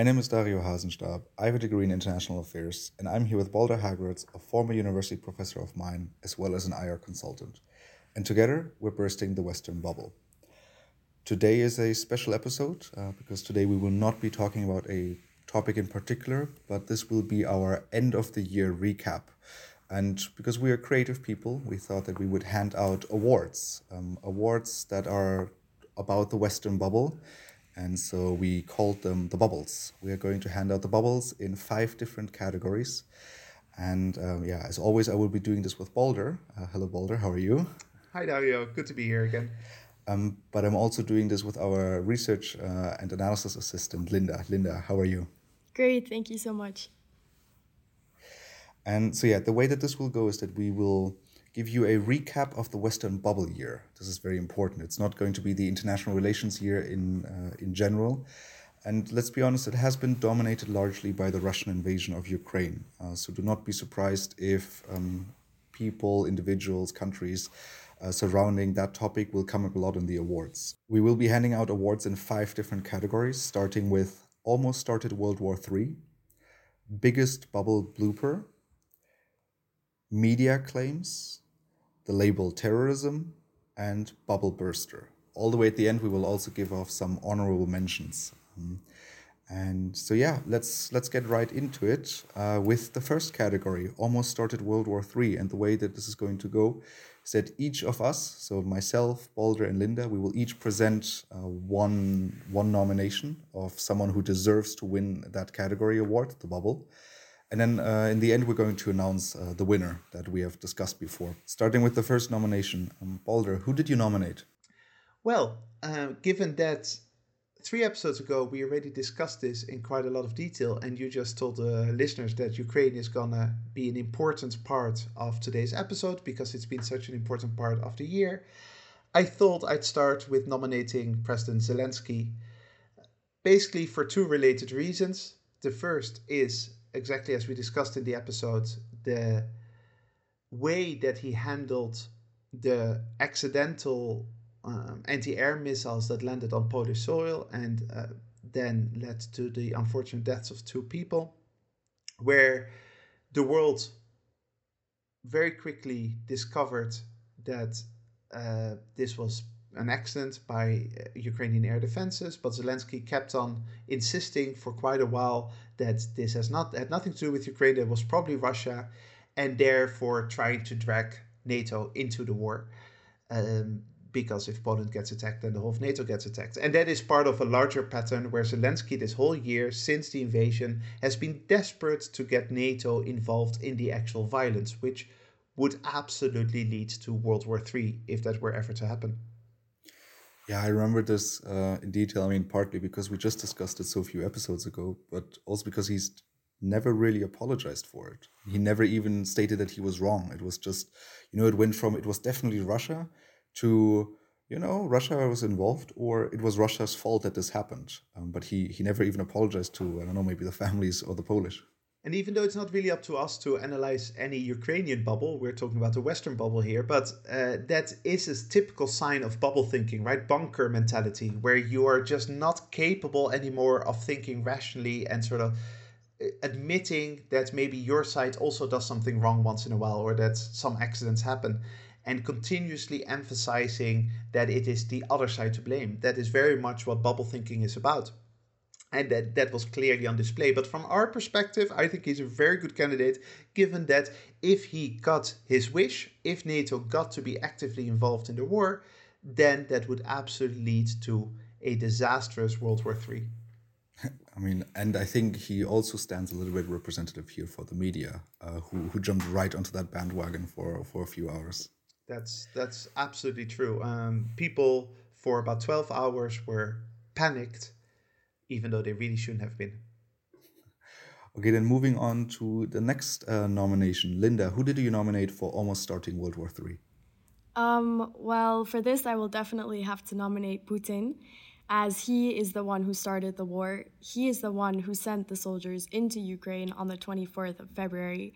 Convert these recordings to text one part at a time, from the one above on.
My name is Dario Hasenstab. I have a degree in international affairs, and I'm here with Balder Hageraats, a former university professor of mine, as well as an IR consultant. And together, we're bursting the Western bubble. Today is a special episode uh, because today we will not be talking about a topic in particular, but this will be our end of the year recap. And because we are creative people, we thought that we would hand out awards, um, awards that are about the Western bubble. And so we called them the bubbles. We are going to hand out the bubbles in five different categories. And um, yeah, as always, I will be doing this with Balder. Uh, hello, Balder. How are you? Hi, Dario. Good to be here again. Um, but I'm also doing this with our research uh, and analysis assistant, Linda. Linda, how are you? Great, thank you so much. And so, yeah, the way that this will go is that we will give you a recap of the Western bubble year. This is very important. It's not going to be the international relations year in, uh, in general. And let's be honest, it has been dominated largely by the Russian invasion of Ukraine. Uh, so do not be surprised if um, people, individuals, countries uh, surrounding that topic will come up a lot in the awards. We will be handing out awards in five different categories, starting with Almost Started World War III, Biggest Bubble Blooper, Media Claims, the label Terrorism, and Bubble Burster. All the way at the end, we will also give off some honorable mentions. Um, and so yeah, let's let's get right into it uh, with the first category. Almost started World War III, and the way that this is going to go is that each of us, so myself, Balder, and Linda, we will each present uh, one one nomination of someone who deserves to win that category award, the bubble. And then uh, in the end, we're going to announce uh, the winner that we have discussed before. Starting with the first nomination, um, Balder, who did you nominate? Well, uh, given that three episodes ago, we already discussed this in quite a lot of detail, and you just told the listeners that Ukraine is gonna be an important part of today's episode because it's been such an important part of the year. I thought I'd start with nominating President Zelensky, basically for two related reasons. The first is exactly as we discussed in the episode, the way that he handled the accidental um, anti-air missiles that landed on Polish soil and uh, then led to the unfortunate deaths of two people, where the world very quickly discovered that uh, this was an accident by uh, Ukrainian air defenses, but Zelensky kept on insisting for quite a while that this has not had nothing to do with Ukraine. It was probably Russia, and therefore trying to drag NATO into the war. Um, because if Poland gets attacked, then the whole of NATO gets attacked. And that is part of a larger pattern where Zelensky, this whole year since the invasion, has been desperate to get NATO involved in the actual violence, which would absolutely lead to World War III if that were ever to happen. Yeah, I remember this uh, in detail. I mean, partly because we just discussed it so few episodes ago, but also because he's never really apologized for it. He never even stated that he was wrong. It was just, you know, it went from it was definitely Russia to you know Russia was involved or it was Russia's fault that this happened. Um, but he he never even apologized to I don't know maybe the families or the Polish. And even though it's not really up to us to analyze any Ukrainian bubble, we're talking about the Western bubble here, but uh, that is a typical sign of bubble thinking, right? Bunker mentality, where you are just not capable anymore of thinking rationally and sort of uh, admitting that maybe your side also does something wrong once in a while or that some accidents happen and continuously emphasizing that it is the other side to blame. That is very much what bubble thinking is about. And that, that was clearly on display. But from our perspective, I think he's a very good candidate, given that if he got his wish, if NATO got to be actively involved in the war, then that would absolutely lead to a disastrous World War III. I mean, and I think he also stands a little bit representative here for the media, uh, who who jumped right onto that bandwagon for for a few hours. That's that's absolutely true. Um, people for about twelve hours were panicked, even though they really shouldn't have been. Okay, then moving on to the next uh, nomination, Linda. Who did you nominate for almost starting World War Three? Um, well, for this, I will definitely have to nominate Putin, as he is the one who started the war. He is the one who sent the soldiers into Ukraine on the 24th of February.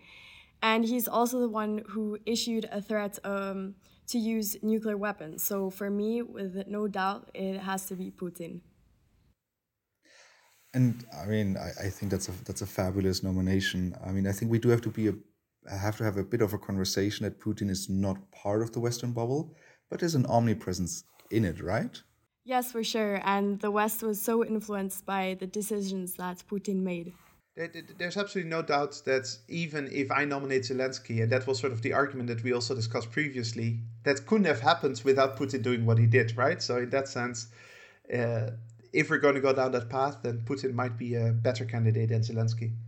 And he's also the one who issued a threat um, to use nuclear weapons. So for me, with no doubt, it has to be Putin. And I mean, I, I think that's a that's a fabulous nomination. I mean, I think we do have to be a have to have a bit of a conversation that Putin is not part of the Western bubble, but is an omnipresence in it, right? Yes, for sure. And the West was so influenced by the decisions that Putin made. There's absolutely no doubt that even if I nominate Zelensky, and that was sort of the argument that we also discussed previously, that couldn't have happened without Putin doing what he did, right? So in that sense, uh, if we're going to go down that path, then Putin might be a better candidate than Zelensky.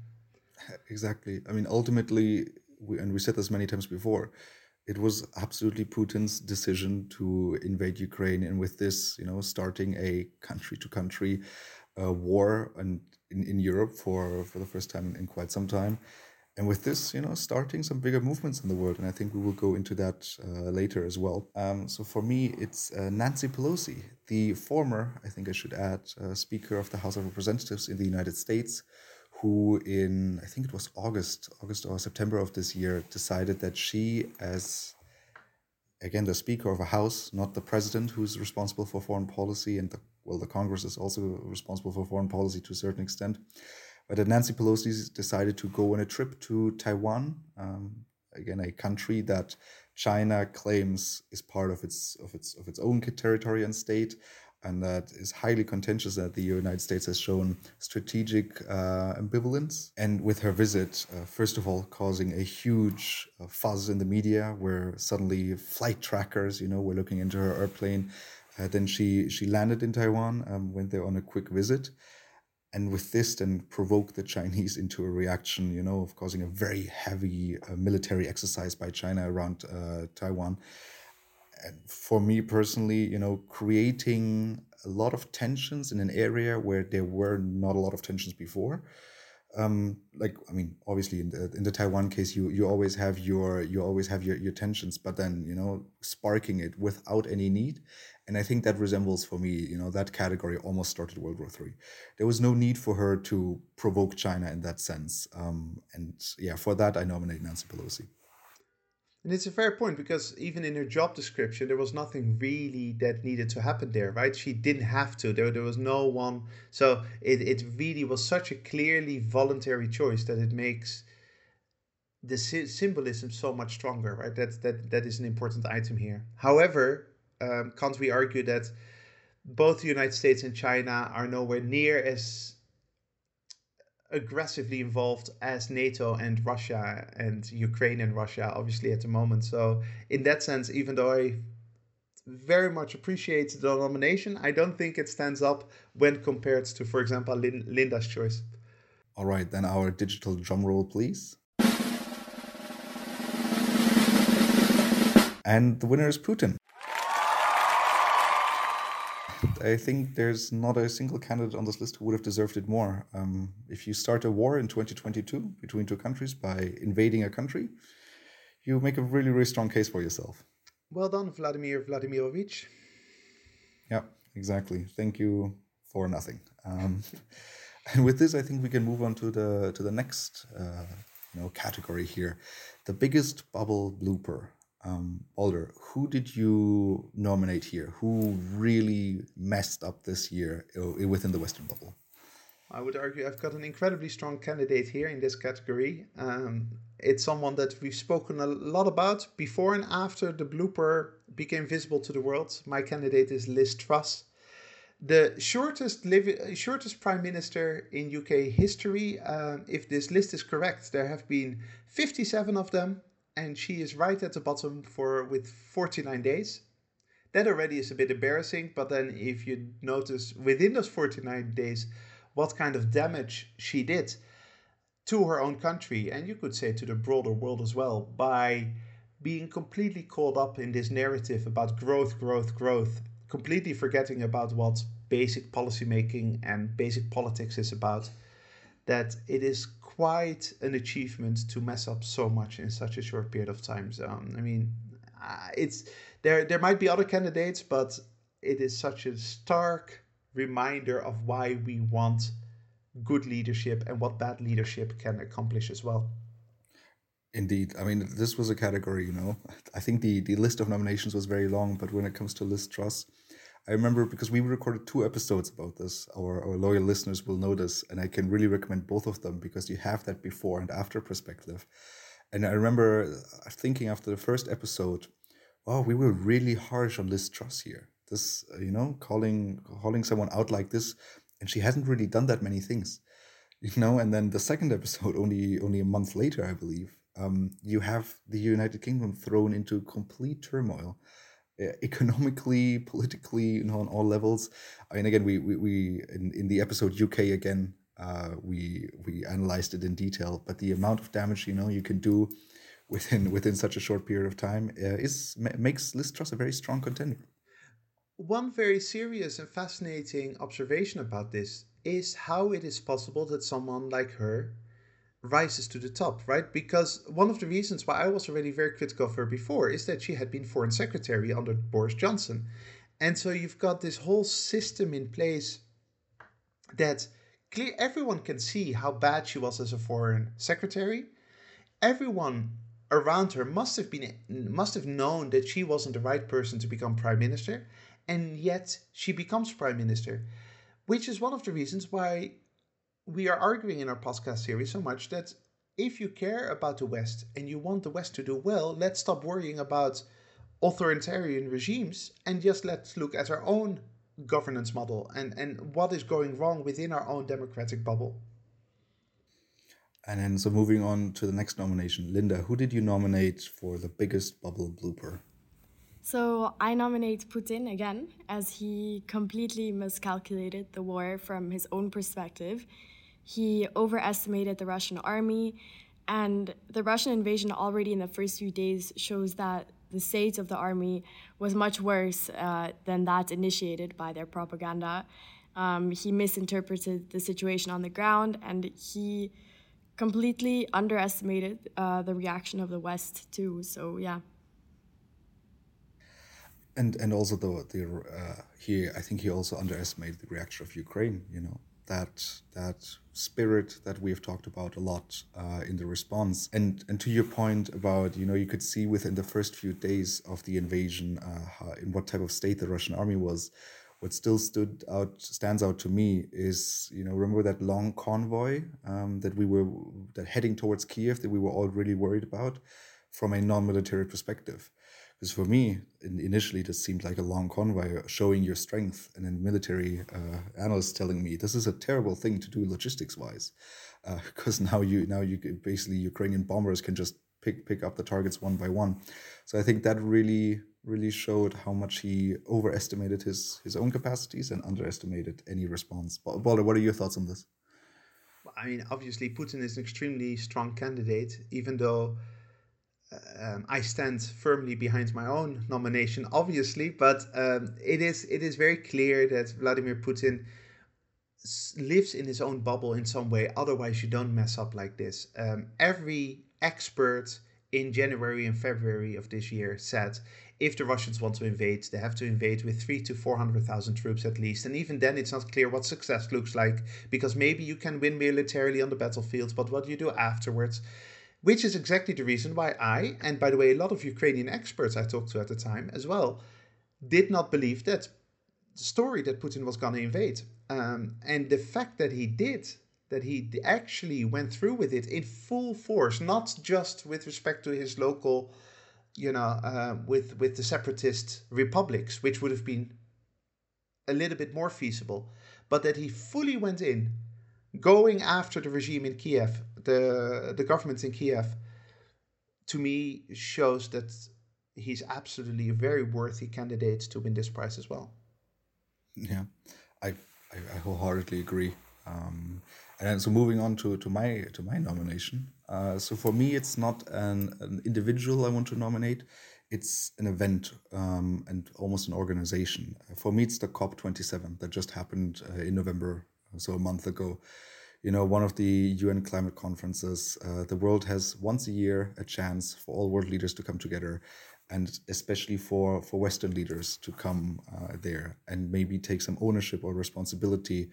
Exactly. I mean, ultimately, we, and we said this many times before, it was absolutely Putin's decision to invade Ukraine, and with this, you know, starting a country-to-country uh, war and in, in Europe for for the first time in quite some time and with this, you know, starting some bigger movements in the world, and I think we will go into that uh, later as well. Um, so for me, it's uh, Nancy Pelosi, the former, I think I should add, uh, Speaker of the House of Representatives in the United States, who in I think it was August, August or September of this year, decided that she, as again the Speaker of a House, not the President, who's responsible for foreign policy, and the, well, the Congress is also responsible for foreign policy to a certain extent but Nancy Pelosi decided to go on a trip to Taiwan, um, again a country that China claims is part of its of its of its own territory and state, and that is highly contentious that the United States has shown strategic uh, ambivalence. And with her visit, uh, first of all, causing a huge uh, fuzz in the media, where suddenly flight trackers, you know, were looking into her airplane. Uh, then she she landed in Taiwan, um, went there on a quick visit and with this then provoke the chinese into a reaction you know of causing a very heavy uh, military exercise by china around uh, taiwan. And for me personally you know creating a lot of tensions in an area where there were not a lot of tensions before. Um, like I mean, obviously in the in the Taiwan case, you you always have your you always have your your tensions, but then you know sparking it without any need, and I think that resembles for me, you know, that category almost started World War Three. There was no need for her to provoke China in that sense. Um, and yeah, for that, I nominate Nancy Pelosi. And it's a fair point because even in her job description, there was nothing really that needed to happen there, right? She didn't have to. There, there was no one. So it, it really was such a clearly voluntary choice that it makes the symbolism so much stronger, right? That, that, that is an important item here. However, um, can't we argue that both the United States and China are nowhere near as aggressively involved as NATO and Russia and Ukraine and Russia, obviously, at the moment. So, in that sense, even though I very much appreciate the nomination, I don't think it stands up when compared to, for example, Lin- Linda's choice. All right, then our digital drum roll, please. And the winner is Putin. I think there's not a single candidate on this list who would have deserved it more. Um, if you start a war in 2022 between two countries by invading a country, you make a really, really strong case for yourself. Well done, Vladimir Vladimirovich. Yeah, exactly. Thank you for nothing. Um, and with this, I think we can move on to the to the next uh, you know category here, the biggest bubble blooper. Um, Balder, who did you nominate here? Who really messed up this year uh, within the Western bubble? I would argue I've got an incredibly strong candidate here in this category. Um, it's someone that we've spoken a lot about before and after the blooper became visible to the world. My candidate is Liz Truss, the shortest liv- shortest prime minister in UK history. Um, if this list is correct, there have been 57 of them and she is right at the bottom for with 49 days. That already is a bit embarrassing, but then if you notice within those 49 days what kind of damage she did to her own country, and you could say to the broader world as well, by being completely caught up in this narrative about growth, growth, growth, completely forgetting about what basic policymaking and basic politics is about, that it is quite an achievement to mess up so much in such a short period of time. So, I mean, uh, it's there. There might be other candidates, but it is such a stark reminder of why we want good leadership and what bad leadership can accomplish as well. Indeed. I mean, this was a category, you know. I think the, the list of nominations was very long, but when it comes to Liz Truss, I remember because we recorded two episodes about this. Our, our loyal listeners will know this, and I can really recommend both of them because you have that before and after perspective. And I remember thinking after the first episode, wow, we were really harsh on Liz Truss here. This, uh, you know, calling calling someone out like this, and she hasn't really done that many things, you know. And then the second episode, only only a month later, I believe, um, you have the United Kingdom thrown into complete turmoil, uh, economically, politically, you know, on all levels. I mean, again, we we, we in, in the episode UK again, uh, we we analyzed it in detail, but the amount of damage you know you can do within within such a short period of time uh, is makes Liz Truss a very strong contender. One very serious and fascinating observation about this is how it is possible that someone like her rises to the top, right? Because one of the reasons why I was already very critical of her before is that she had been foreign secretary under Boris Johnson. And so you've got this whole system in place that clear everyone can see how bad she was as a foreign secretary. Everyone around her must have been must have known that she wasn't the right person to become prime minister, and yet she becomes prime minister, which is one of the reasons why we are arguing in our podcast series so much that if you care about the West and you want the West to do well, let's stop worrying about authoritarian regimes and just let's look at our own governance model and, and what is going wrong within our own democratic bubble. And then, so moving on to the next nomination, Linda, who did you nominate for the biggest bubble blooper? So I nominate Putin again, as he completely miscalculated the war from his own perspective. He overestimated the Russian army, and the Russian invasion already in the first few days shows that the state of the army was much worse uh, than that initiated by their propaganda. Um, he misinterpreted the situation on the ground, and he completely underestimated uh, the reaction of the West too. So yeah. And and also the the uh, he I think he also underestimated the reaction of Ukraine. You know that that spirit that we've talked about a lot uh, in the response. And and to your point about you know you could see within the first few days of the invasion uh, in what type of state the Russian army was what still stood out stands out to me is you know remember that long convoy um, that we were that heading towards Kiev that we were all really worried about from a non-military perspective because for me initially this seemed like a long convoy showing your strength and then military uh, analysts telling me this is a terrible thing to do logistics wise because uh, now you now you basically Ukrainian bombers can just pick pick up the targets one by one so I think that really really showed how much he overestimated his his own capacities and underestimated any response. Balder, what are your thoughts on this? I mean, obviously, Putin is an extremely strong candidate, even though um, I stand firmly behind my own nomination, obviously. But um, it is it is very clear that Vladimir Putin lives in his own bubble in some way. Otherwise, you don't mess up like this. Um, every expert in January and February of this year said if the Russians want to invade, they have to invade with three to 400,000 troops at least. And even then, it's not clear what success looks like because maybe you can win militarily on the battlefield, but what you do afterwards? Which is exactly the reason why I, and by the way, a lot of Ukrainian experts I talked to at the time as well, did not believe that the story that Putin was going to invade. Um, and the fact that he did, that he actually went through with it in full force, not just with respect to his local you know, uh, with with the separatist republics, which would have been a little bit more feasible, but that he fully went in, going after the regime in Kiev, the the government in Kiev, to me shows that he's absolutely a very worthy candidate to win this prize as well. Yeah, I I, I wholeheartedly agree. Um, and so moving on to, to my to my nomination. Uh, so for me, it's not an, an individual I want to nominate. It's an event um, and almost an organization. For me, it's the COP27 that just happened uh, in November, so a month ago. You know, one of the UN climate conferences. Uh, the world has once a year a chance for all world leaders to come together and especially for for Western leaders to come uh, there and maybe take some ownership or responsibility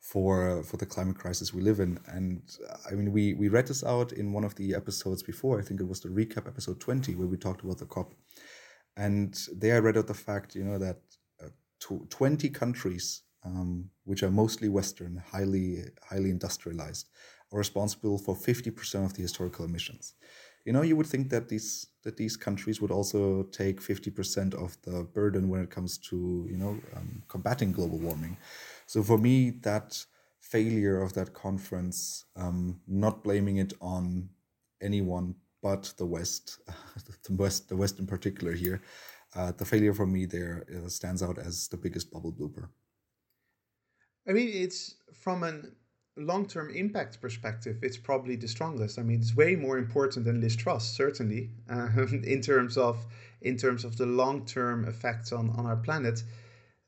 for for the climate crisis we live in. And I mean, we we read this out in one of the episodes before. I think it was the recap episode twenty where we talked about the COP. And there I read out the fact, you know, that uh, tw- 20 countries, um, which are mostly Western, highly, highly industrialized, are responsible for 50% of the historical emissions. You know, you would think that these that these countries would also take 50% of the burden when it comes to, you know, um, combating global warming. So for me, that failure of that conference, um, not blaming it on anyone but the West, the West, the West in particular here, uh, the failure for me there uh, stands out as the biggest bubble blooper. I mean, it's from a long-term impact perspective, it's probably the strongest. I mean, it's way more important than Liz Truss, certainly, uh, in terms of in terms of the long-term effects on on our planet.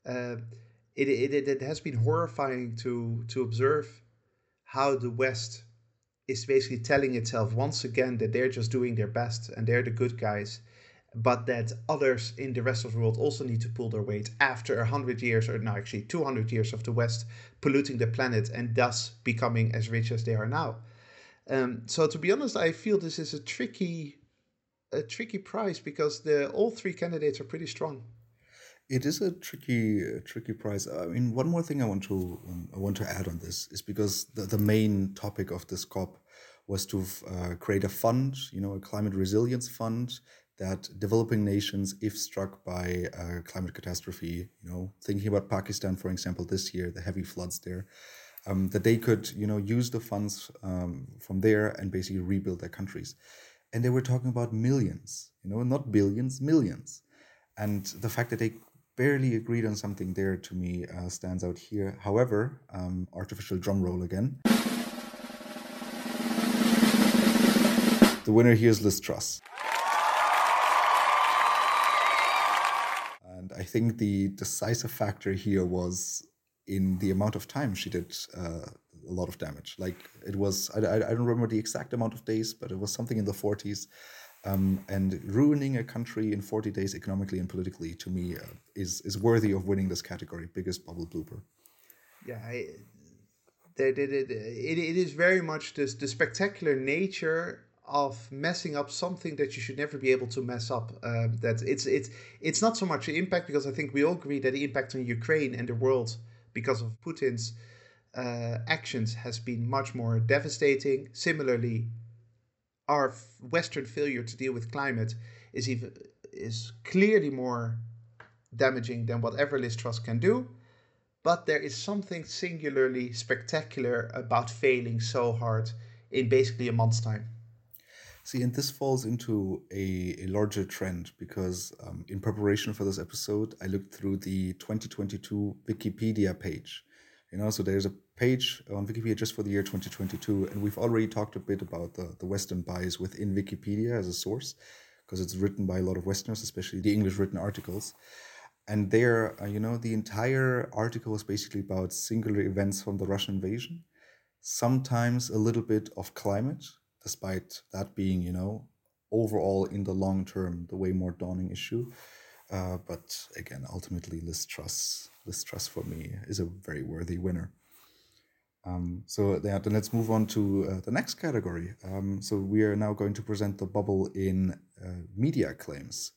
Uh, it, it it has been horrifying to to observe how the West is basically telling itself once again that they're just doing their best and they're the good guys but that others in the rest of the world also need to pull their weight after 100 years, or now actually 200 years of the West polluting the planet and thus becoming as rich as they are now. Um, so to be honest, I feel this is a tricky, a tricky prize because the all three candidates are pretty strong. It is a tricky, tricky prize. I mean, one more thing I want to um, I want to add on this is because the, the main topic of this COP was to uh, create a fund, you know, a climate resilience fund that developing nations, if struck by a climate catastrophe, you know, thinking about Pakistan, for example, this year, the heavy floods there, um, that they could, you know, use the funds um, from there and basically rebuild their countries. And they were talking about millions, you know, not billions, millions. And the fact that they barely agreed on something there to me uh, stands out here. However, um, artificial drum roll again. The winner here is Liz Truss. I think the decisive factor here was in the amount of time she did uh, a lot of damage. Like it was, I, I, don't remember the exact amount of days, but it was something in the 40s. Um, and ruining a country in 40 days economically and politically to me uh, is is worthy of winning this category biggest bubble blooper yeah I, it, it, it is very much this the spectacular nature of messing up something that you should never be able to mess up. Uh, that it's it's it's not so much the impact because I think we all agree that the impact on Ukraine and the world because of Putin's uh, actions has been much more devastating. Similarly, our Western failure to deal with climate is even is clearly more damaging than whatever Liz Truss can do. But there is something singularly spectacular about failing so hard in basically a month's time. See, and this falls into a, a larger trend because um, in preparation for this episode, I looked through the 2022 Wikipedia page. You know, so there's a page on Wikipedia just for the year 2022, and we've already talked a bit about the, the Western bias within Wikipedia as a source because it's written by a lot of Westerners, especially the English written articles. And there, uh, you know, the entire article was basically about singular events from the Russian invasion, sometimes a little bit of climate, despite that being, you know, overall in the long term, the way more dawning issue. Uh, but again, ultimately, Liz Truss, Liz Truss for me is a very worthy winner. Um, so then let's move on to uh, the next category. Um, so we are now going to present the bubble in uh, media claims.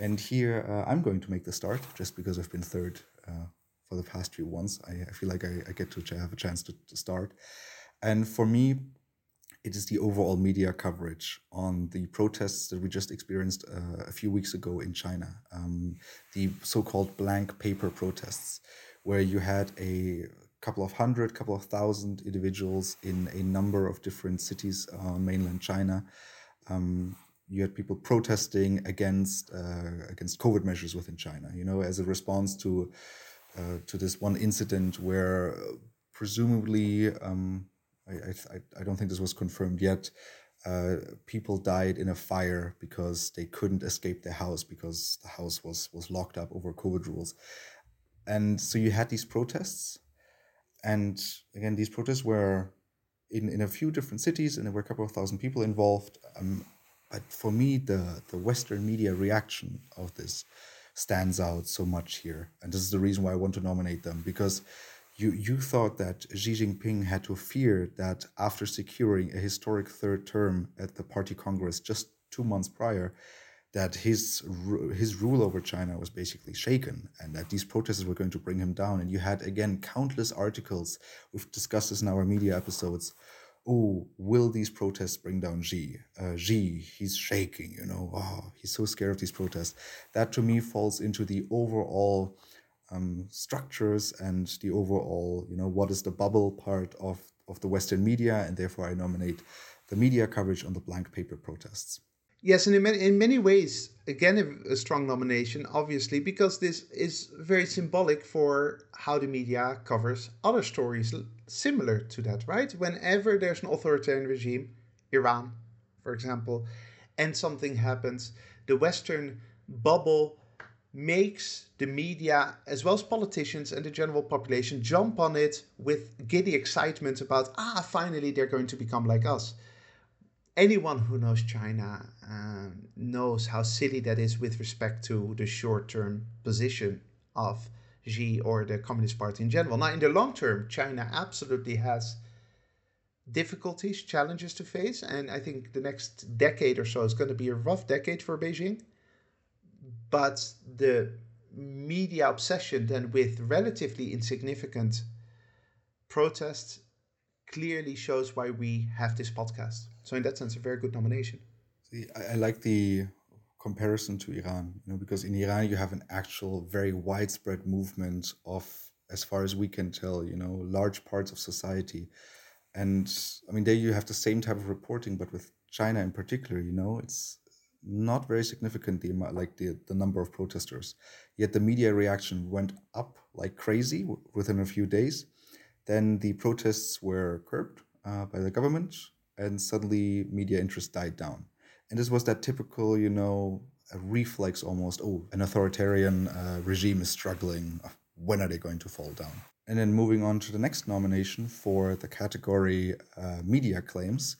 And here uh, I'm going to make the start just because I've been third uh, for the past few ones. I, I feel like I, I, get to have a chance to, to start. And for me, it is the overall media coverage on the protests that we just experienced uh, a few weeks ago in China, um, the so-called blank paper protests, where you had a couple of hundred, couple of thousand individuals in a number of different cities on mainland China. Um, you had people protesting against uh, against COVID measures within China. You know, as a response to uh, to this one incident where uh, presumably um, I, I, I don't think this was confirmed yet. Uh, people died in a fire because they couldn't escape their house because the house was was locked up over COVID rules, and so you had these protests, and again these protests were in in a few different cities and there were a couple of thousand people involved. Um, but for me, the the Western media reaction of this stands out so much here, and this is the reason why I want to nominate them because you, you thought that Xi Jinping had to fear that after securing a historic third term at the party congress just two months prior, that his his rule over China was basically shaken, and that these protesters were going to bring him down. And you had again countless articles. We've discussed this in our media episodes. Oh, will these protests bring down Xi? Uh, Xi, he's shaking. You know, oh, he's so scared of these protests. That to me falls into the overall um, structures and the overall, you know, what is the bubble part of of the Western media, and therefore I nominate the media coverage on the blank paper protests. Yes, and in many, in many ways, again, a, a, strong nomination, obviously, because this is very symbolic for how the media covers other stories similar to that, right? Whenever there's an authoritarian regime, Iran, for example, and something happens, the Western bubble makes the media, as well as politicians and the general population, jump on it with giddy excitement about, ah, finally they're going to become like us anyone who knows China um, knows how silly that is with respect to the short term position of Xi or the Communist Party in general. Now, in the long term, China absolutely has difficulties, challenges to face, and I think the next decade or so is going to be a rough decade for Beijing. But the media obsession then with relatively insignificant protests clearly shows why we have this podcast. So in that sense, a very good nomination. See, I, I like the comparison to Iran, you know, because in Iran you have an actual very widespread movement of, as far as we can tell, you know, large parts of society. And I mean, there you have the same type of reporting, but with China in particular, you know, it's not very significant the like the, the number of protesters. Yet the media reaction went up like crazy within a few days. Then the protests were curbed uh, by the government and suddenly media interest died down. And this was that typical, you know, reflex almost. Oh, an authoritarian uh, regime is struggling. When are they going to fall down? And then moving on to the next nomination for the category uh, media claims.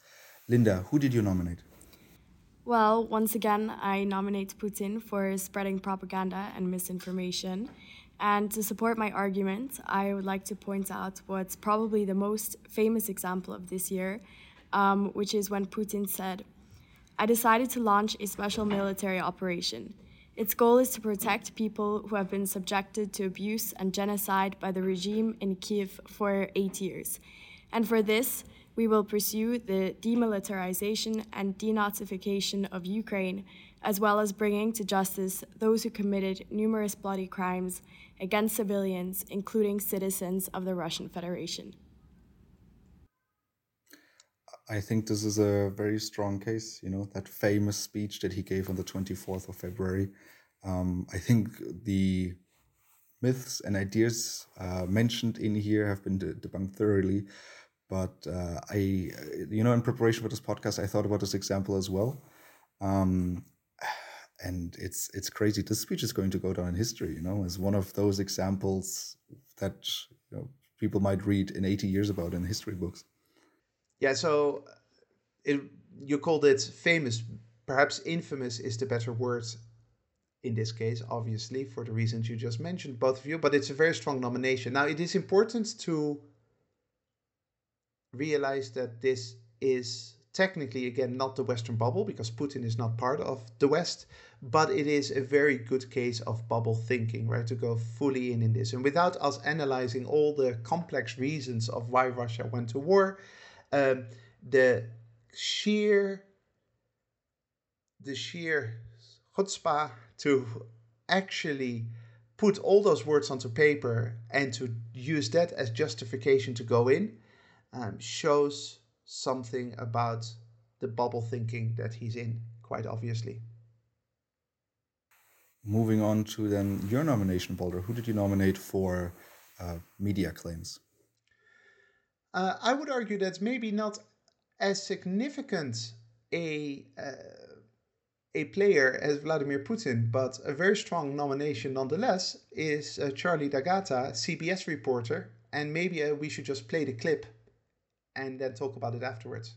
Linda, who did you nominate? Well, once again, I nominate Putin for spreading propaganda and misinformation. And to support my argument, I would like to point out what's probably the most famous example of this year, um, which is when Putin said, I decided to launch a special military operation. Its goal is to protect people who have been subjected to abuse and genocide by the regime in Kiev for eight years. And for this, we will pursue the demilitarization and denazification of Ukraine, as well as bringing to justice those who committed numerous bloody crimes against civilians, including citizens of the Russian Federation. I think this is a very strong case. You know, that famous speech that he gave on the 24th of February. Um, I think the myths and ideas uh, mentioned in here have been debunked thoroughly. But uh, I, you know, in preparation for this podcast, I thought about this example as well. Um, and it's it's crazy. This speech is going to go down in history, you know, as one of those examples that you know, people might read in 80 years about in history books. Yeah, so it, you called it famous. Perhaps infamous is the better word in this case, obviously, for the reasons you just mentioned, both of you, but it's a very strong nomination. Now, it is important to realize that this is technically, again, not the Western bubble because Putin is not part of the West, but it is a very good case of bubble thinking, right? To go fully in in this. And without us analyzing all the complex reasons of why Russia went to war, um, the sheer the sheer chutzpah to actually put all those words onto paper and to use that as justification to go in um, shows something about the bubble thinking that he's in, quite obviously. Moving on to then your nomination, Balder. Who did you nominate for uh, media claims? Uh, I would argue that maybe not as significant a uh, a player as Vladimir Putin, but a very strong nomination nonetheless is uh, Charlie D'Agata, CBS reporter, and maybe uh, we should just play the clip and then talk about it afterwards.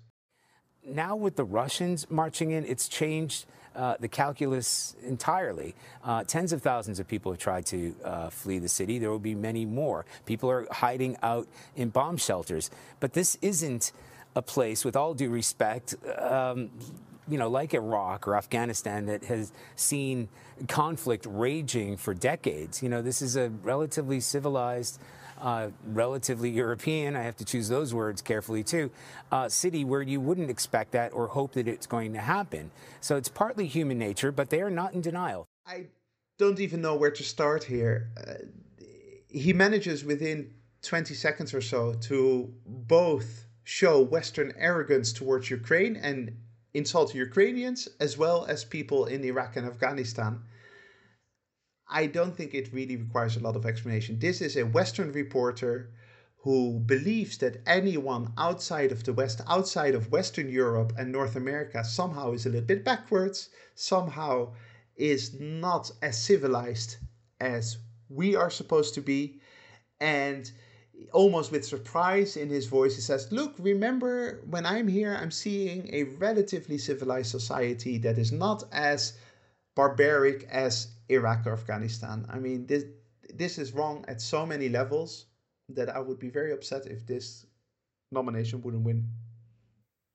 Now with the Russians marching in, it's changed uh, the calculus entirely. Uh, tens of thousands of people have tried to uh, flee the city. There will be many more. People are hiding out in bomb shelters. But this isn't a place, with all due respect, um, you know, like Iraq or Afghanistan that has seen conflict raging for decades. You know, this is a relatively civilized, uh, relatively European, I have to choose those words carefully too, uh, city where you wouldn't expect that or hope that it's going to happen. So it's partly human nature, but they are not in denial. I don't even know where to start here. Uh, he manages within 20 seconds or so to both show Western arrogance towards Ukraine and insult Ukrainians as well as people in Iraq and Afghanistan. I don't think it really requires a lot of explanation. This is a Western reporter who believes that anyone outside of the West, outside of Western Europe and North America, somehow is a little bit backwards, somehow is not as civilized as we are supposed to be. And almost with surprise in his voice, he says, Look, remember when I'm here, I'm seeing a relatively civilized society that is not as barbaric as Iraq or Afghanistan. I mean, this this is wrong at so many levels that I would be very upset if this nomination wouldn't win.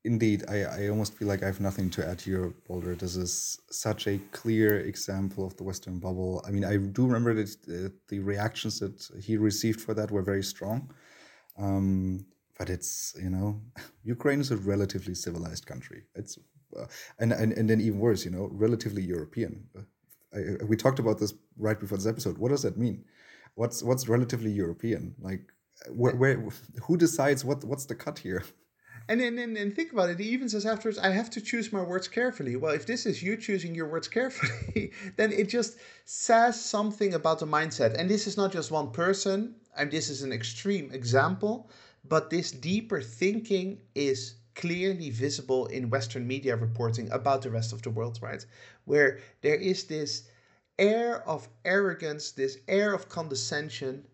Indeed, I, I almost feel like I have nothing to add here, Balder. This is such a clear example of the Western bubble. I mean, I do remember that the, uh, the reactions that he received for that were very strong. Um, but it's, you know, Ukraine is a relatively civilized country. It's, uh, and, and, and then even worse, you know, relatively European. I, we talked about this right before this episode. What does that mean? What's what's relatively European? Like, where, where who decides what what's the cut here? And then and, and think about it. He even says afterwards, "I have to choose my words carefully." Well, if this is you choosing your words carefully, then it just says something about the mindset. And this is not just one person. And this is an extreme example, but this deeper thinking is clearly visible in Western media reporting about the rest of the world, right? Where there is this air of arrogance, this air of condescension,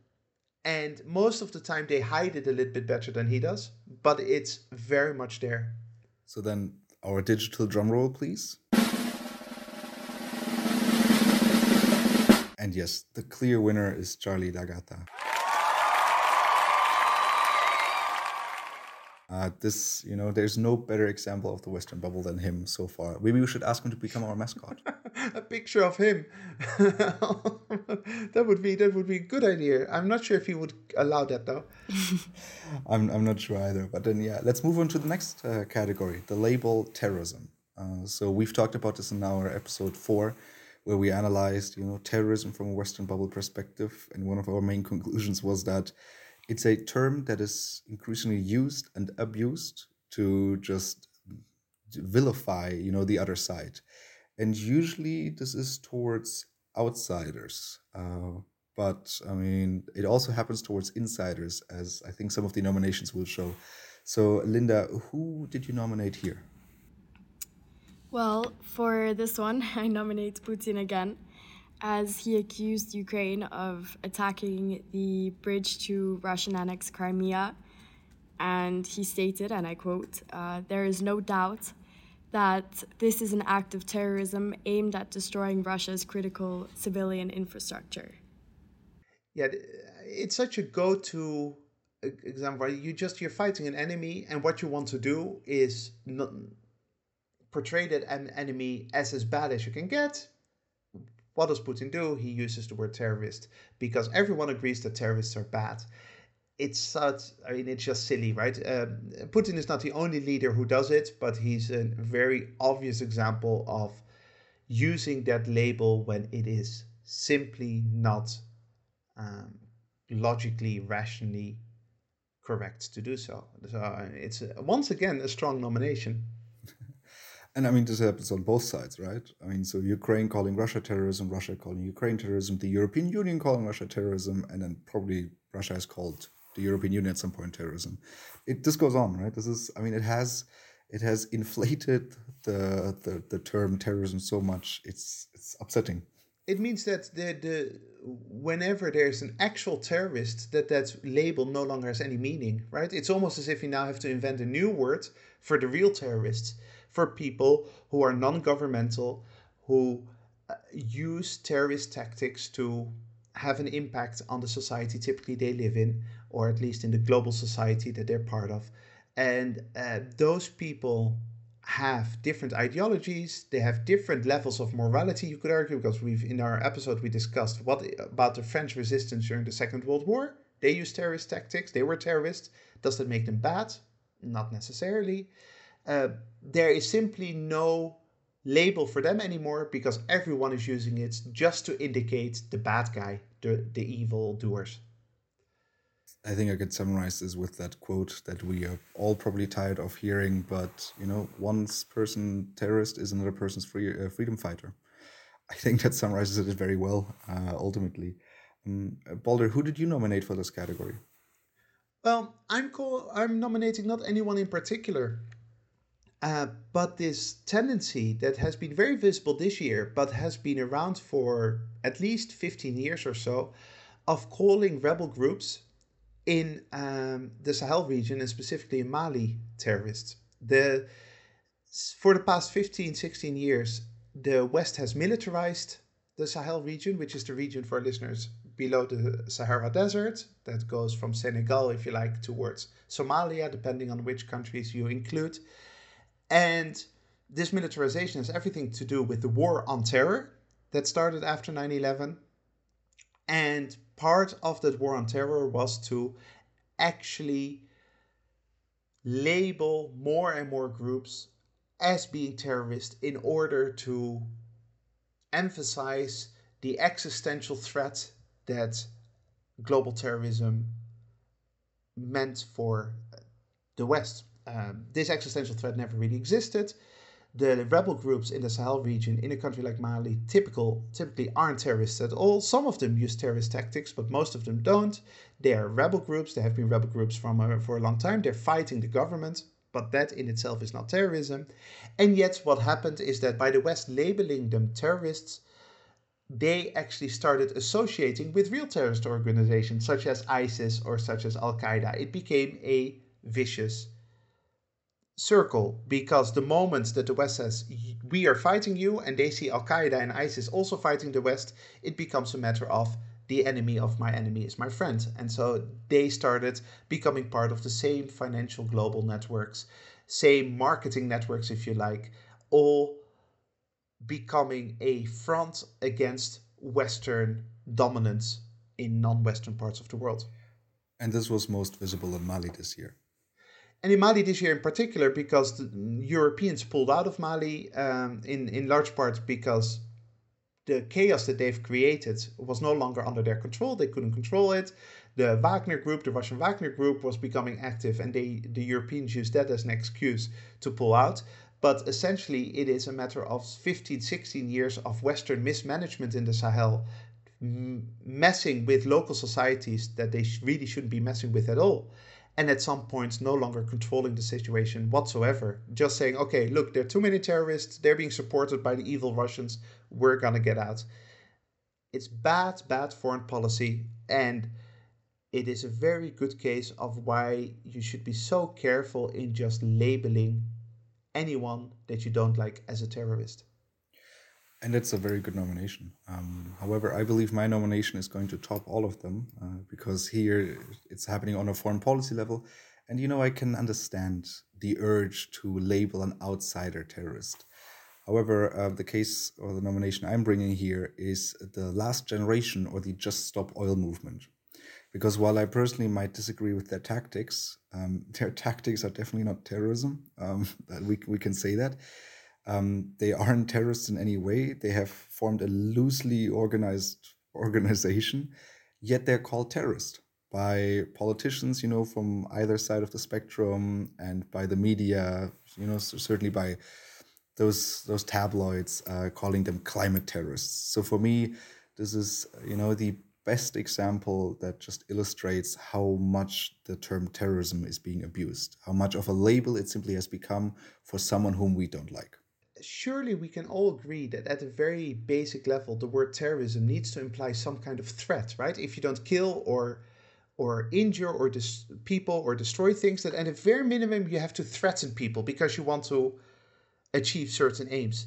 and most of the time they hide it a little bit better than he does, but it's very much there. So then, our digital drum roll, please. And yes, the clear winner is Charlie D'Agata. Uh, this, you know, there's no better example of the Western bubble than him so far. Maybe we should ask him to become our mascot. a picture of him. that would be that would be a good idea. I'm not sure if he would allow that though. I'm I'm not sure either. But then yeah, let's move on to the next uh, category, the label terrorism. Uh, so we've talked about this in our episode four, where we analyzed, you know, terrorism from a Western bubble perspective, and one of our main conclusions was that it's a term that is increasingly used and abused to just vilify, you know, the other side. And usually this is towards outsiders. Uh, but I mean, it also happens towards insiders, as I think some of the nominations will show. So, Linda, who did you nominate here? Well, for this one, I nominate Putin again as he accused Ukraine of attacking the bridge to Russian annexed Crimea. And he stated, and I quote, uh, There is no doubt that this is an act of terrorism aimed at destroying Russia's critical civilian infrastructure. Yeah, it's such a go to example. You just, you're fighting an enemy, and what you want to do is not portray that enemy as as bad as you can get what does Putin do? He uses the word terrorist because everyone agrees that terrorists are bad. It's such, I mean, it's just silly, right? Um, Putin is not the only leader who does it, but he's a very obvious example of using that label when it is simply not um, logically, rationally correct to do so. So uh, it's uh, once again a strong nomination. And I mean, this happens on both sides, right? I mean, so Ukraine calling Russia terrorism, Russia calling Ukraine terrorism, the European Union calling Russia terrorism, and then probably Russia has called the European Union at some point terrorism. It this goes on, right? This is, I mean, it has it has inflated the the, the term terrorism so much. It's it's upsetting. It means that the the whenever there's an actual terrorist, that that label no longer has any meaning, right? It's almost as if you now have to invent a new word for the real terrorists for people who are non governmental, who uh, use terrorist tactics to have an impact on the society typically they live in, or at least in the global society that they're part of. And uh, those people have different ideologies they have different levels of morality you could argue because we've in our episode we discussed what about the french resistance during the second world war. They used terrorist tactics they were terrorists. Does that make them bad? Not necessarily uh, there is simply no label for them anymore because everyone is using it just to indicate the bad guy the, the evil doers I think I could summarize this with that quote that we are all probably tired of hearing, but you know, one person terrorist is another person's free, uh, freedom fighter. I think that summarizes it very well, uh, ultimately. Um, Balder, who did you nominate for this category? Well, I'm call- I'm nominating not anyone in particular, uh, but this tendency that has been very visible this year, but has been around for at least 15 years or so, of calling rebel groups in um, the Sahel region and specifically in Mali terrorists. The, for the past 15, 16 years, the West has militarized the Sahel region, which is the region for listeners below the Sahara Desert that goes from Senegal, if you like, towards Somalia, depending on which countries you include. And this militarization has everything to do with the war on terror that started after 9 11 and part of that war on terror was to actually label more and more groups as being terrorist in order to emphasize the existential threat that global terrorism meant for the West. Um, this existential threat never really existed the rebel groups in the Sahel region in a country like Mali typical typically aren't terrorists at all. Some of them use terrorist tactics, but most of them don't. They are rebel groups. They have been rebel groups from uh, for a long time. They're fighting the government, but that in itself is not terrorism. And yet, what happened is that by the West labeling them terrorists, they actually started associating with real terrorist organizations such as ISIS or such as Al Qaeda. It became a vicious circle because the moment that the West says we are fighting you and they see Al Qaeda and ISIS also fighting the West, it becomes a matter of the enemy of my enemy is my friend. And so they started becoming part of the same financial global networks, same marketing networks, if you like, all becoming a front against Western dominance in non Western parts of the world. And this was most visible in Mali this year and in Mali this year in particular, because the Europeans pulled out of Mali um, in in large part because the chaos that they've created was no longer under their control. They couldn't control it. The Wagner group, the Russian Wagner group, was becoming active, and they the Europeans used that as an excuse to pull out. But essentially, it is a matter of 15, 16 years of Western mismanagement in the Sahel, messing with local societies that they really shouldn't be messing with at all and at some point no longer controlling the situation whatsoever. Just saying, okay, look, there are too many terrorists, they're being supported by the evil Russians, we're gonna get out. It's bad, bad foreign policy, and it is a very good case of why you should be so careful in just labeling anyone that you don't like as a terrorist. And that's a very good nomination. Um, however, I believe my nomination is going to top all of them uh, because here it's happening on a foreign policy level. And you know, I can understand the urge to label an outsider terrorist. However, uh, the case or the nomination I'm bringing here is the last generation or the Just Stop Oil movement. Because while I personally might disagree with their tactics, um, their tactics are definitely not terrorism. Um, we, we can say that. Um, they aren't terrorists in any way. They have formed a loosely organized organization, yet they're called terrorist by politicians, you know, from either side of the spectrum, and by the media, you know, certainly by those those tabloids uh, calling them climate terrorists. So for me, this is you know the best example that just illustrates how much the term terrorism is being abused, how much of a label it simply has become for someone whom we don't like surely we can all agree that at a very basic level, the word terrorism needs to imply some kind of threat, right? If you don't kill or or injure or dis- people or destroy things, that at a very minimum you have to threaten people because you want to achieve certain aims.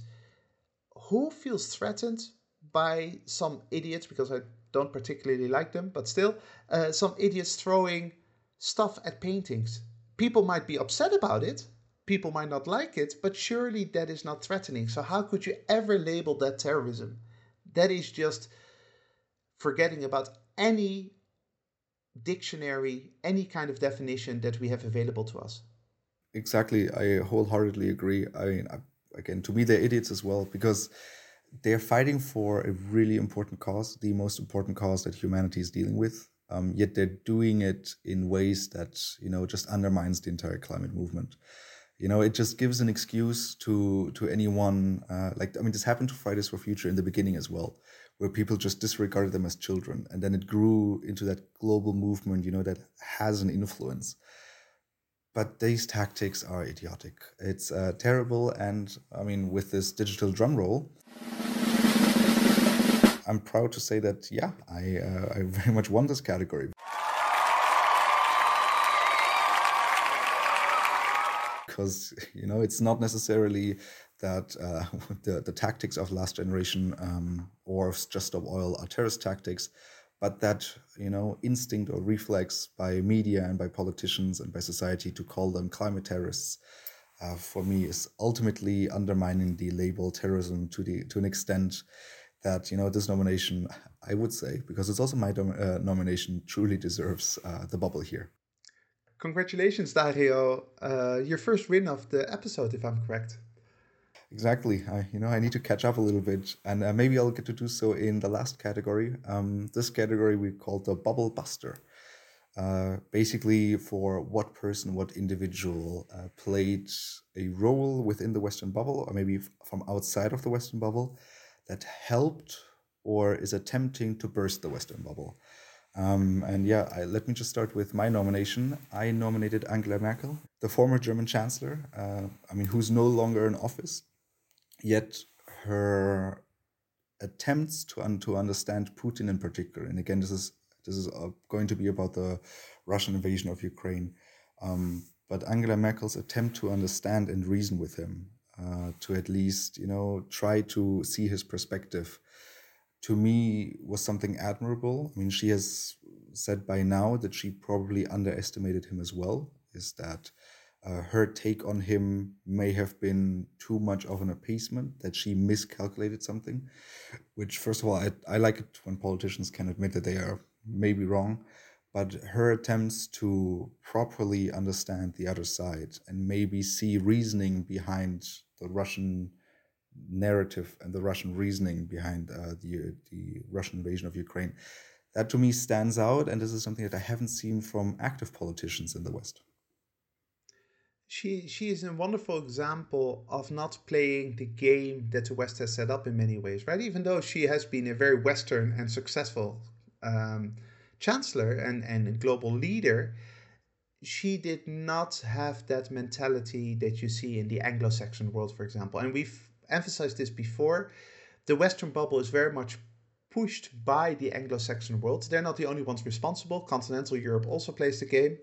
Who feels threatened by some idiots? Because I don't particularly like them, but still, uh, some idiots throwing stuff at paintings. People might be upset about it, people might not like it, but surely that is not threatening. So, how could you ever label that terrorism? That is just forgetting about any dictionary, any kind of definition that we have available to us. Exactly. I wholeheartedly agree. I mean, again, to me, they're idiots as well because they're fighting for a really important cause, the most important cause that humanity is dealing with. Um, yet they're doing it in ways that you know just undermines the entire climate movement. You know, it just gives an excuse to to anyone. Uh, like I mean, this happened to Fridays for Future in the beginning as well, where people just disregarded them as children, and then it grew into that global movement. You know, that has an influence but these tactics are idiotic. It's uh, terrible, and I mean, with this digital drum roll, I'm proud to say that yeah, I uh, I very much won this category. Because you know, it's not necessarily that uh, the the tactics of last generation um, or Just Stop Oil are terrorist tactics, but that you know instinct or reflex by media and by politicians and by society to call them climate terrorists. Uh, for me, is ultimately undermining the label terrorism to the to an extent that you know this nomination, I would say, because it's also my dom- uh, nomination, truly deserves uh, the bubble here. Congratulations, Dario! Uh, your first win of the episode, if I'm correct. Exactly. I, you know, I need to catch up a little bit, and uh, maybe I'll get to do so in the last category. Um, this category we call the Bubble Burster. Uh, basically, for what person, what individual uh, played a role within the Western bubble, or maybe from outside of the Western bubble, that helped or is attempting to burst the Western bubble. Um, and yeah, I, let me just start with my nomination. I nominated Angela Merkel, the former German chancellor. Uh, I mean, who's no longer in office, yet her attempts to un- to understand Putin in particular. And again, this is this is uh, going to be about the Russian invasion of Ukraine. Um, but Angela Merkel's attempt to understand and reason with him uh, to at least you know try to see his perspective to me was something admirable. I mean she has said by now that she probably underestimated him as well is that uh, her take on him may have been too much of an appeasement that she miscalculated something which first of all I, I like it when politicians can admit that they are maybe wrong but her attempts to properly understand the other side and maybe see reasoning behind the Russian narrative and the Russian reasoning behind uh, the the Russian invasion of Ukraine. That to me stands out, and this is something that I haven't seen from active politicians in the West. She she is a wonderful example of not playing the game that the West has set up in many ways, right? Even though she has been a very Western and successful um, chancellor and, and global leader, she did not have that mentality that you see in the Anglo Saxon world, for example. And we've emphasized this before. The Western bubble is very much pushed by the Anglo Saxon world. They're not the only ones responsible. Continental Europe also plays the game.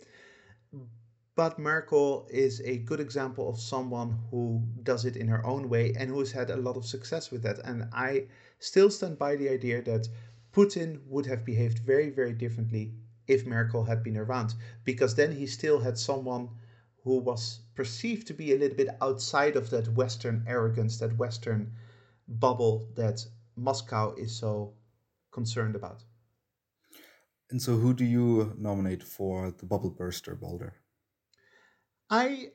But Merkel is a good example of someone who does it in her own way and who has had a lot of success with that. And I still stand by the idea that Putin would have behaved very, very differently if Merkel had been around, because then he still had someone who was perceived to be a little bit outside of that Western arrogance, that Western bubble that Moscow is so concerned about. And so, who do you nominate for the bubble burster, Balder? I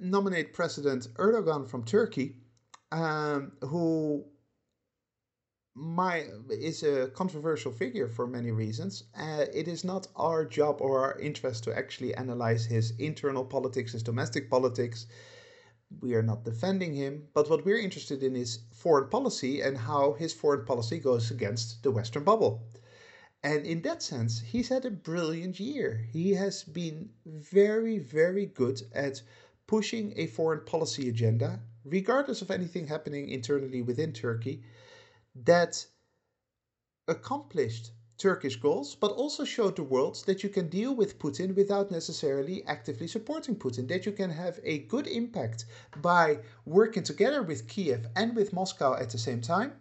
nominate President Erdogan from Turkey, um, who my is a controversial figure for many reasons. Uh, it is not our job or our interest to actually analyze his internal politics, his domestic politics. We are not defending him, but what we're interested in is foreign policy and how his foreign policy goes against the Western bubble. And in that sense, he's had a brilliant year. He has been very, very good at pushing a foreign policy agenda, regardless of anything happening internally within Turkey that accomplished Turkish goals, but also showed the world that you can deal with Putin without necessarily actively supporting Putin, that you can have a good impact by working together with Kiev and with Moscow at the same time,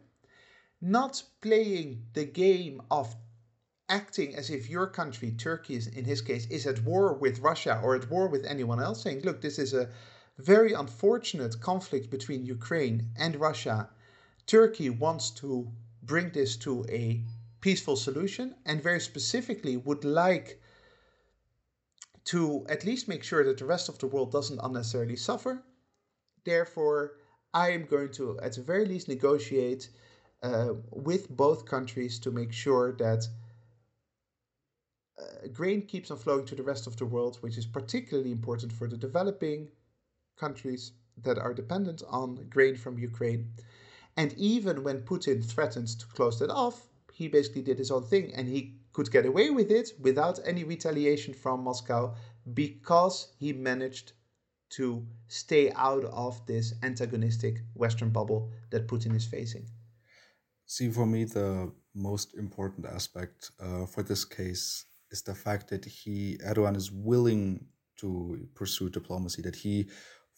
not playing the game of acting as if your country, Turkey in his case, is at war with Russia or at war with anyone else, saying, look, this is a very unfortunate conflict between Ukraine and Russia, Turkey wants to bring this to a peaceful solution and very specifically would like to at least make sure that the rest of the world doesn't unnecessarily suffer. Therefore, I am going to, at the very least, negotiate uh, with both countries to make sure that uh, grain keeps on flowing to the rest of the world, which is particularly important for the developing countries that are dependent on grain from Ukraine. And even when Putin threatened to close that off, he basically did his own thing and he could get away with it without any retaliation from Moscow because he managed to stay out of this antagonistic Western bubble that Putin is facing. See, for me, the most important aspect uh, for this case is the fact that he Erdogan is willing to pursue diplomacy. That he,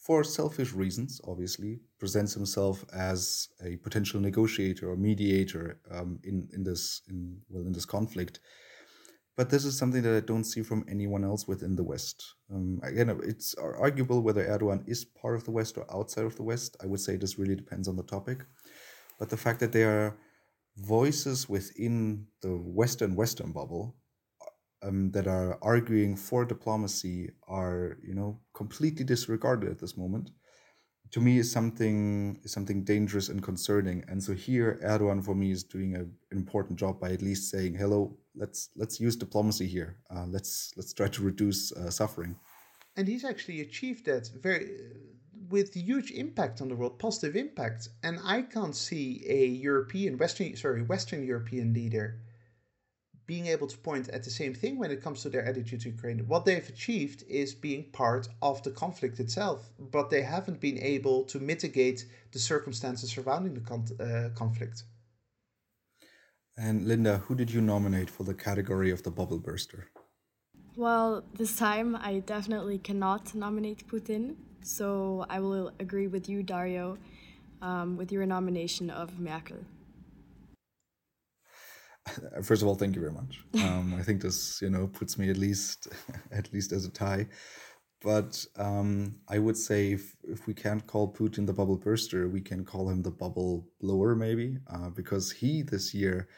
for selfish reasons, obviously, presents himself as a potential negotiator or mediator um, in in this in well in this conflict. But this is something that I don't see from anyone else within the West. Um, again, it's arguable whether Erdogan is part of the West or outside of the West. I would say this really depends on the topic. But the fact that there are voices within the Western Western bubble um, that are arguing for diplomacy are, you know, completely disregarded at this moment. To me, is something is something dangerous and concerning. And so here, Erdogan for me is doing a, an important job by at least saying, "Hello, let's let's use diplomacy here. Uh, let's let's try to reduce uh, suffering." And he's actually achieved that very with huge impact on the world, positive impact. And I can't see a European, Western, sorry, Western European leader being able to point at the same thing when it comes to their attitude to Ukraine. What they've achieved is being part of the conflict itself, but they haven't been able to mitigate the circumstances surrounding the con- uh, conflict. And Linda, who did you nominate for the category of the bubble burster? Well, this time I definitely cannot nominate Putin, so I will agree with you, Dario, um, with your nomination of Merkel. First of all, thank you very much. Um, I think this, you know, puts me at least, at least as a tie. But um, I would say if, if we can't call Putin the bubble burster, we can call him the bubble blower, maybe, uh, because he this year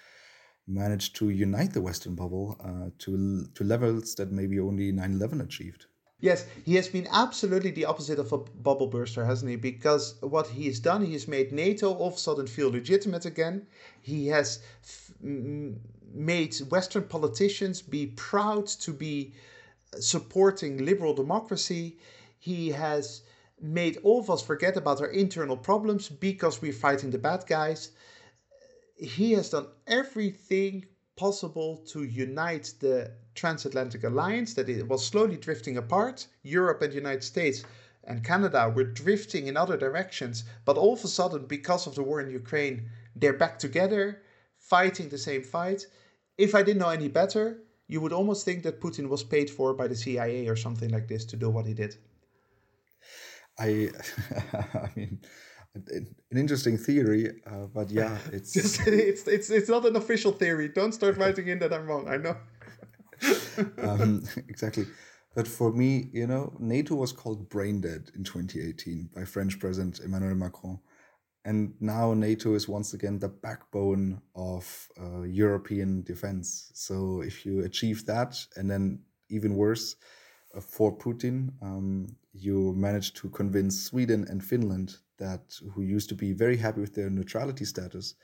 managed to unite the Western bubble uh, to to levels that maybe only 9/11 achieved. Yes, he has been absolutely the opposite of a bubble burster, hasn't he? Because what he has done, he has made NATO all of a sudden feel legitimate again. He has f- made Western politicians be proud to be supporting liberal democracy. He has made all of us forget about our internal problems because we're fighting the bad guys he has done everything possible to unite the transatlantic alliance that it was slowly drifting apart. Europe and the United States and Canada were drifting in other directions, but all of a sudden, because of the war in Ukraine, they're back together, fighting the same fight. If I didn't know any better, you would almost think that Putin was paid for by the CIA or something like this to do what he did. I, I mean, an interesting theory, uh, but yeah, it's it's it's it's not an official theory. Don't start writing in that I'm wrong. I know. um, exactly. But for me, you know, NATO was called brain dead in 2018 by French President Emmanuel Macron. And now NATO is once again the backbone of uh, European defense. So if you achieve that, and then even worse, uh, for Putin, um, you manage to convince Sweden and Finland that who used to be very happy with their neutrality status,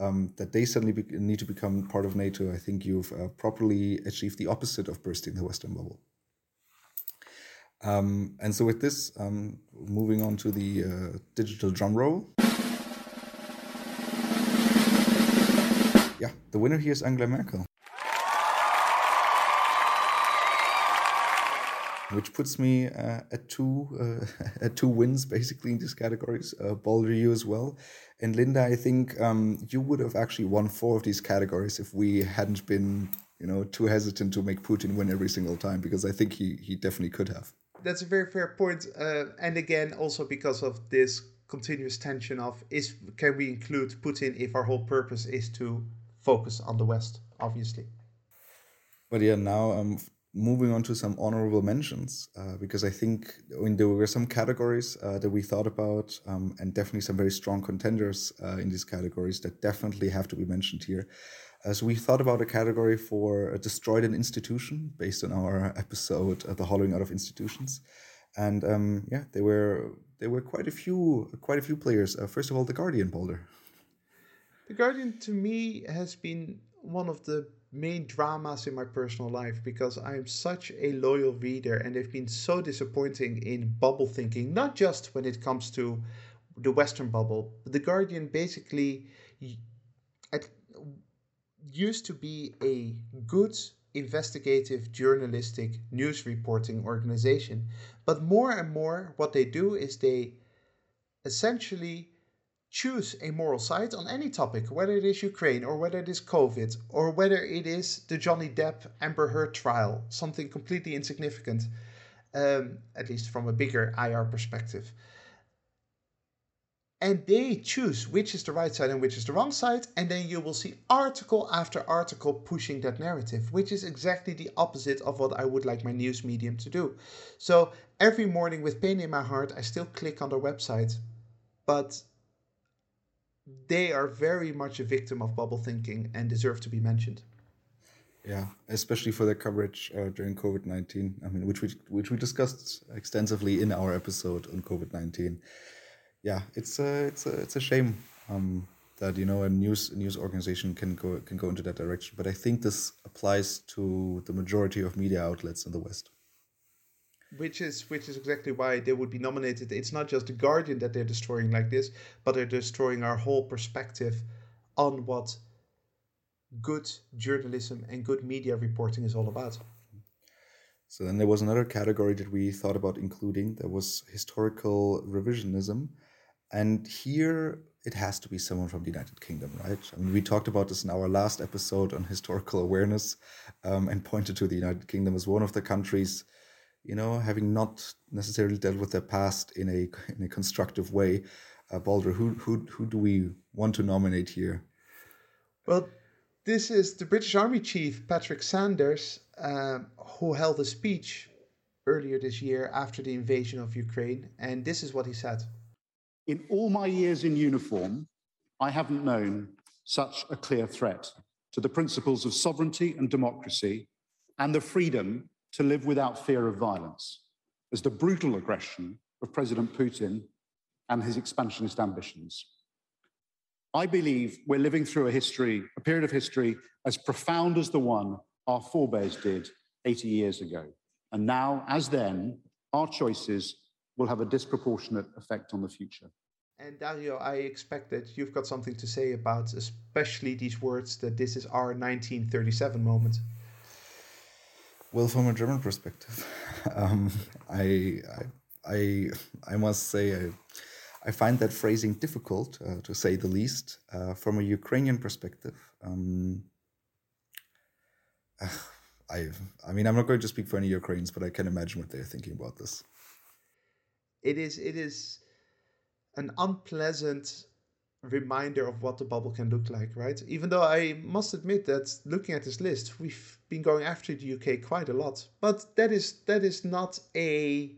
um, that they suddenly be, need to become part of NATO, I think you've uh, properly achieved the opposite of bursting the Western bubble. Um, and so, with this, um, moving on to the uh, digital drum roll. Yeah, the winner here is Angela Merkel. which puts me uh, at two uh, at two wins basically in these categories. Uh, Balder, you as well, and Linda. I think um, you would have actually won four of these categories if we hadn't been, you know, too hesitant to make Putin win every single time because I think he he definitely could have. That's a very fair point, uh, and again, also because of this continuous tension of is can we include Putin if our whole purpose is to focus on the West, obviously. But yeah, now um, moving on to some honorable mentions, uh, because I think mean, there were some categories uh, that we thought about, um, and definitely some very strong contenders uh, in these categories that definitely have to be mentioned here. Uh, so we thought about a category for destroyed an institution based on our episode, "The Hollowing Out of Institutions," and um, yeah, there were there were quite a few quite a few players. Uh, first of all, the Guardian Balder. The Guardian to me has been one of the main dramas in my personal life because I'm such a loyal reader and they've been so disappointing in bubble thinking, not just when it comes to the Western bubble. The Guardian basically used to be a good investigative journalistic news reporting organization, but more and more what they do is they essentially choose a moral side on any topic, whether it is Ukraine or whether it is COVID or whether it is the Johnny Depp Amber Heard trial, something completely insignificant, um, at least from a bigger IR perspective. And they choose which is the right side and which is the wrong side, and then you will see article after article pushing that narrative, which is exactly the opposite of what I would like my news medium to do. So every morning, with pain in my heart, I still click on their website, but they are very much a victim of bubble thinking and deserve to be mentioned. Yeah, especially for their coverage uh, during COVID nineteen. I mean, which we which we discussed extensively in our episode on COVID nineteen. Yeah, it's a it's a it's a shame um, that you know a news news organization can go can go into that direction. But I think this applies to the majority of media outlets in the West which is which is exactly why they would be nominated. It's not just the Guardian that they're destroying like this, but they're destroying our whole perspective on what good journalism and good media reporting is all about. So then there was another category that we thought about including. There was historical revisionism, and here it has to be someone from the United Kingdom, right? I mean, we talked about this in our last episode on historical awareness, um, and pointed to the United Kingdom as one of the countries you know, having not necessarily dealt with their past in a in a constructive way. Uh, Balder, who who who do we want to nominate here? Well, this is the British Army Chief Patrick Sanders, uh, who held a speech earlier this year after the invasion of Ukraine, and this is what he said. In all my years in uniform, I haven't known such a clear threat to the principles of sovereignty and democracy and the freedom to live without fear of violence as the brutal aggression of President Putin and his expansionist ambitions. I believe we're living through a history, a period of history as profound as the one our forebears did 80 years ago. And now, as then, our choices will have a disproportionate effect on the future. And Dario, I expect that you've got something to say about especially these words that this is our 1937 moment. Well, from a German perspective, um, I, I, I, I must say I, I find that phrasing difficult, uh, to say the least. Uh, from a Ukrainian perspective, um, I, I mean, I'm not going to speak for any Ukrainians, but I can imagine what they're thinking about this. It is, it is an unpleasant reminder of what the bubble can look like, right? Even though I must admit that looking at this list, we've been going after the UK quite a lot. But that is that is not a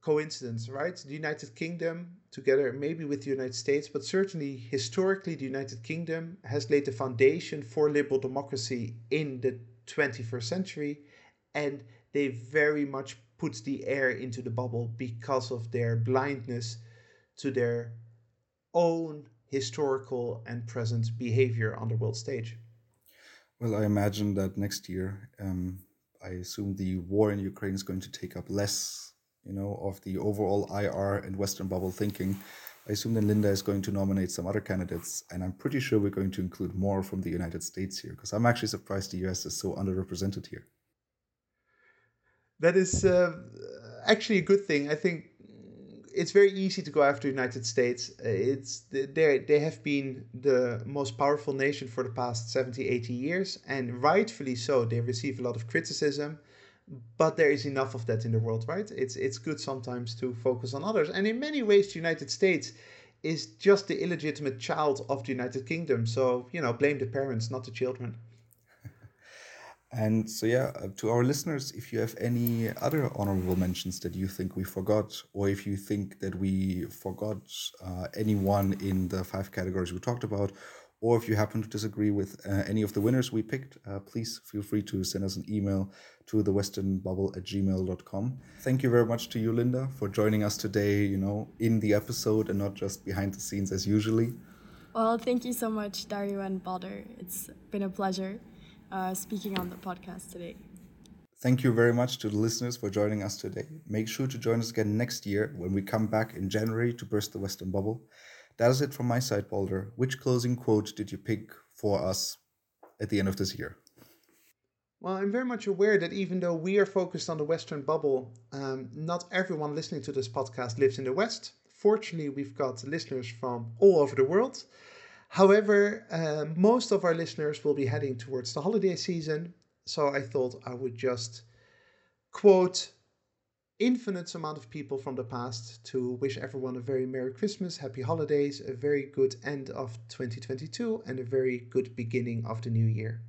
coincidence, right? The United Kingdom, together maybe with the United States, but certainly historically, the United Kingdom has laid the foundation for liberal democracy in the 21st century, and they very much put the air into the bubble because of their blindness to their own historical and present behavior on the world stage? Well, I imagine that next year, um, I assume the war in Ukraine is going to take up less, you know, of the overall IR and Western bubble thinking. I assume then Linda is going to nominate some other candidates, and I'm pretty sure we're going to include more from the United States here, because I'm actually surprised the US is so underrepresented here. That is uh, actually a good thing. I think it's very easy to go after United States. Uh, it's they they have been the most powerful nation for the past 70, 80 years, and rightfully so. They receive a lot of criticism, but there is enough of that in the world, right? It's it's good sometimes to focus on others, and in many ways, the United States is just the illegitimate child of the United Kingdom. So you know, blame the parents, not the children. And so, yeah, uh, to our listeners, if you have any other honorable mentions that you think we forgot, or if you think that we forgot uh, anyone in the five categories we talked about, or if you happen to disagree with uh, any of the winners we picked, uh, please feel free to send us an email to thewesternbubble at gmail.com. Thank you very much to you, Linda, for joining us today, you know, in the episode and not just behind the scenes as usually. Well, thank you so much, Dario and Balder. It's been a pleasure uh, speaking on the podcast today. Thank you very much to the listeners for joining us today. Make sure to join us again next year when we come back in January to burst the Western bubble. That is it from my side, Balder. Which closing quote did you pick for us at the end of this year? Well, I'm very much aware that even though we are focused on the Western bubble, um, not everyone listening to this podcast lives in the West. Fortunately, we've got listeners from all over the world. However, uh, most of our listeners will be heading towards the holiday season, so I thought I would just quote infinite amount of people from the past to wish everyone a very Merry Christmas, Happy Holidays, a very good end of 2022, and a very good beginning of the new year.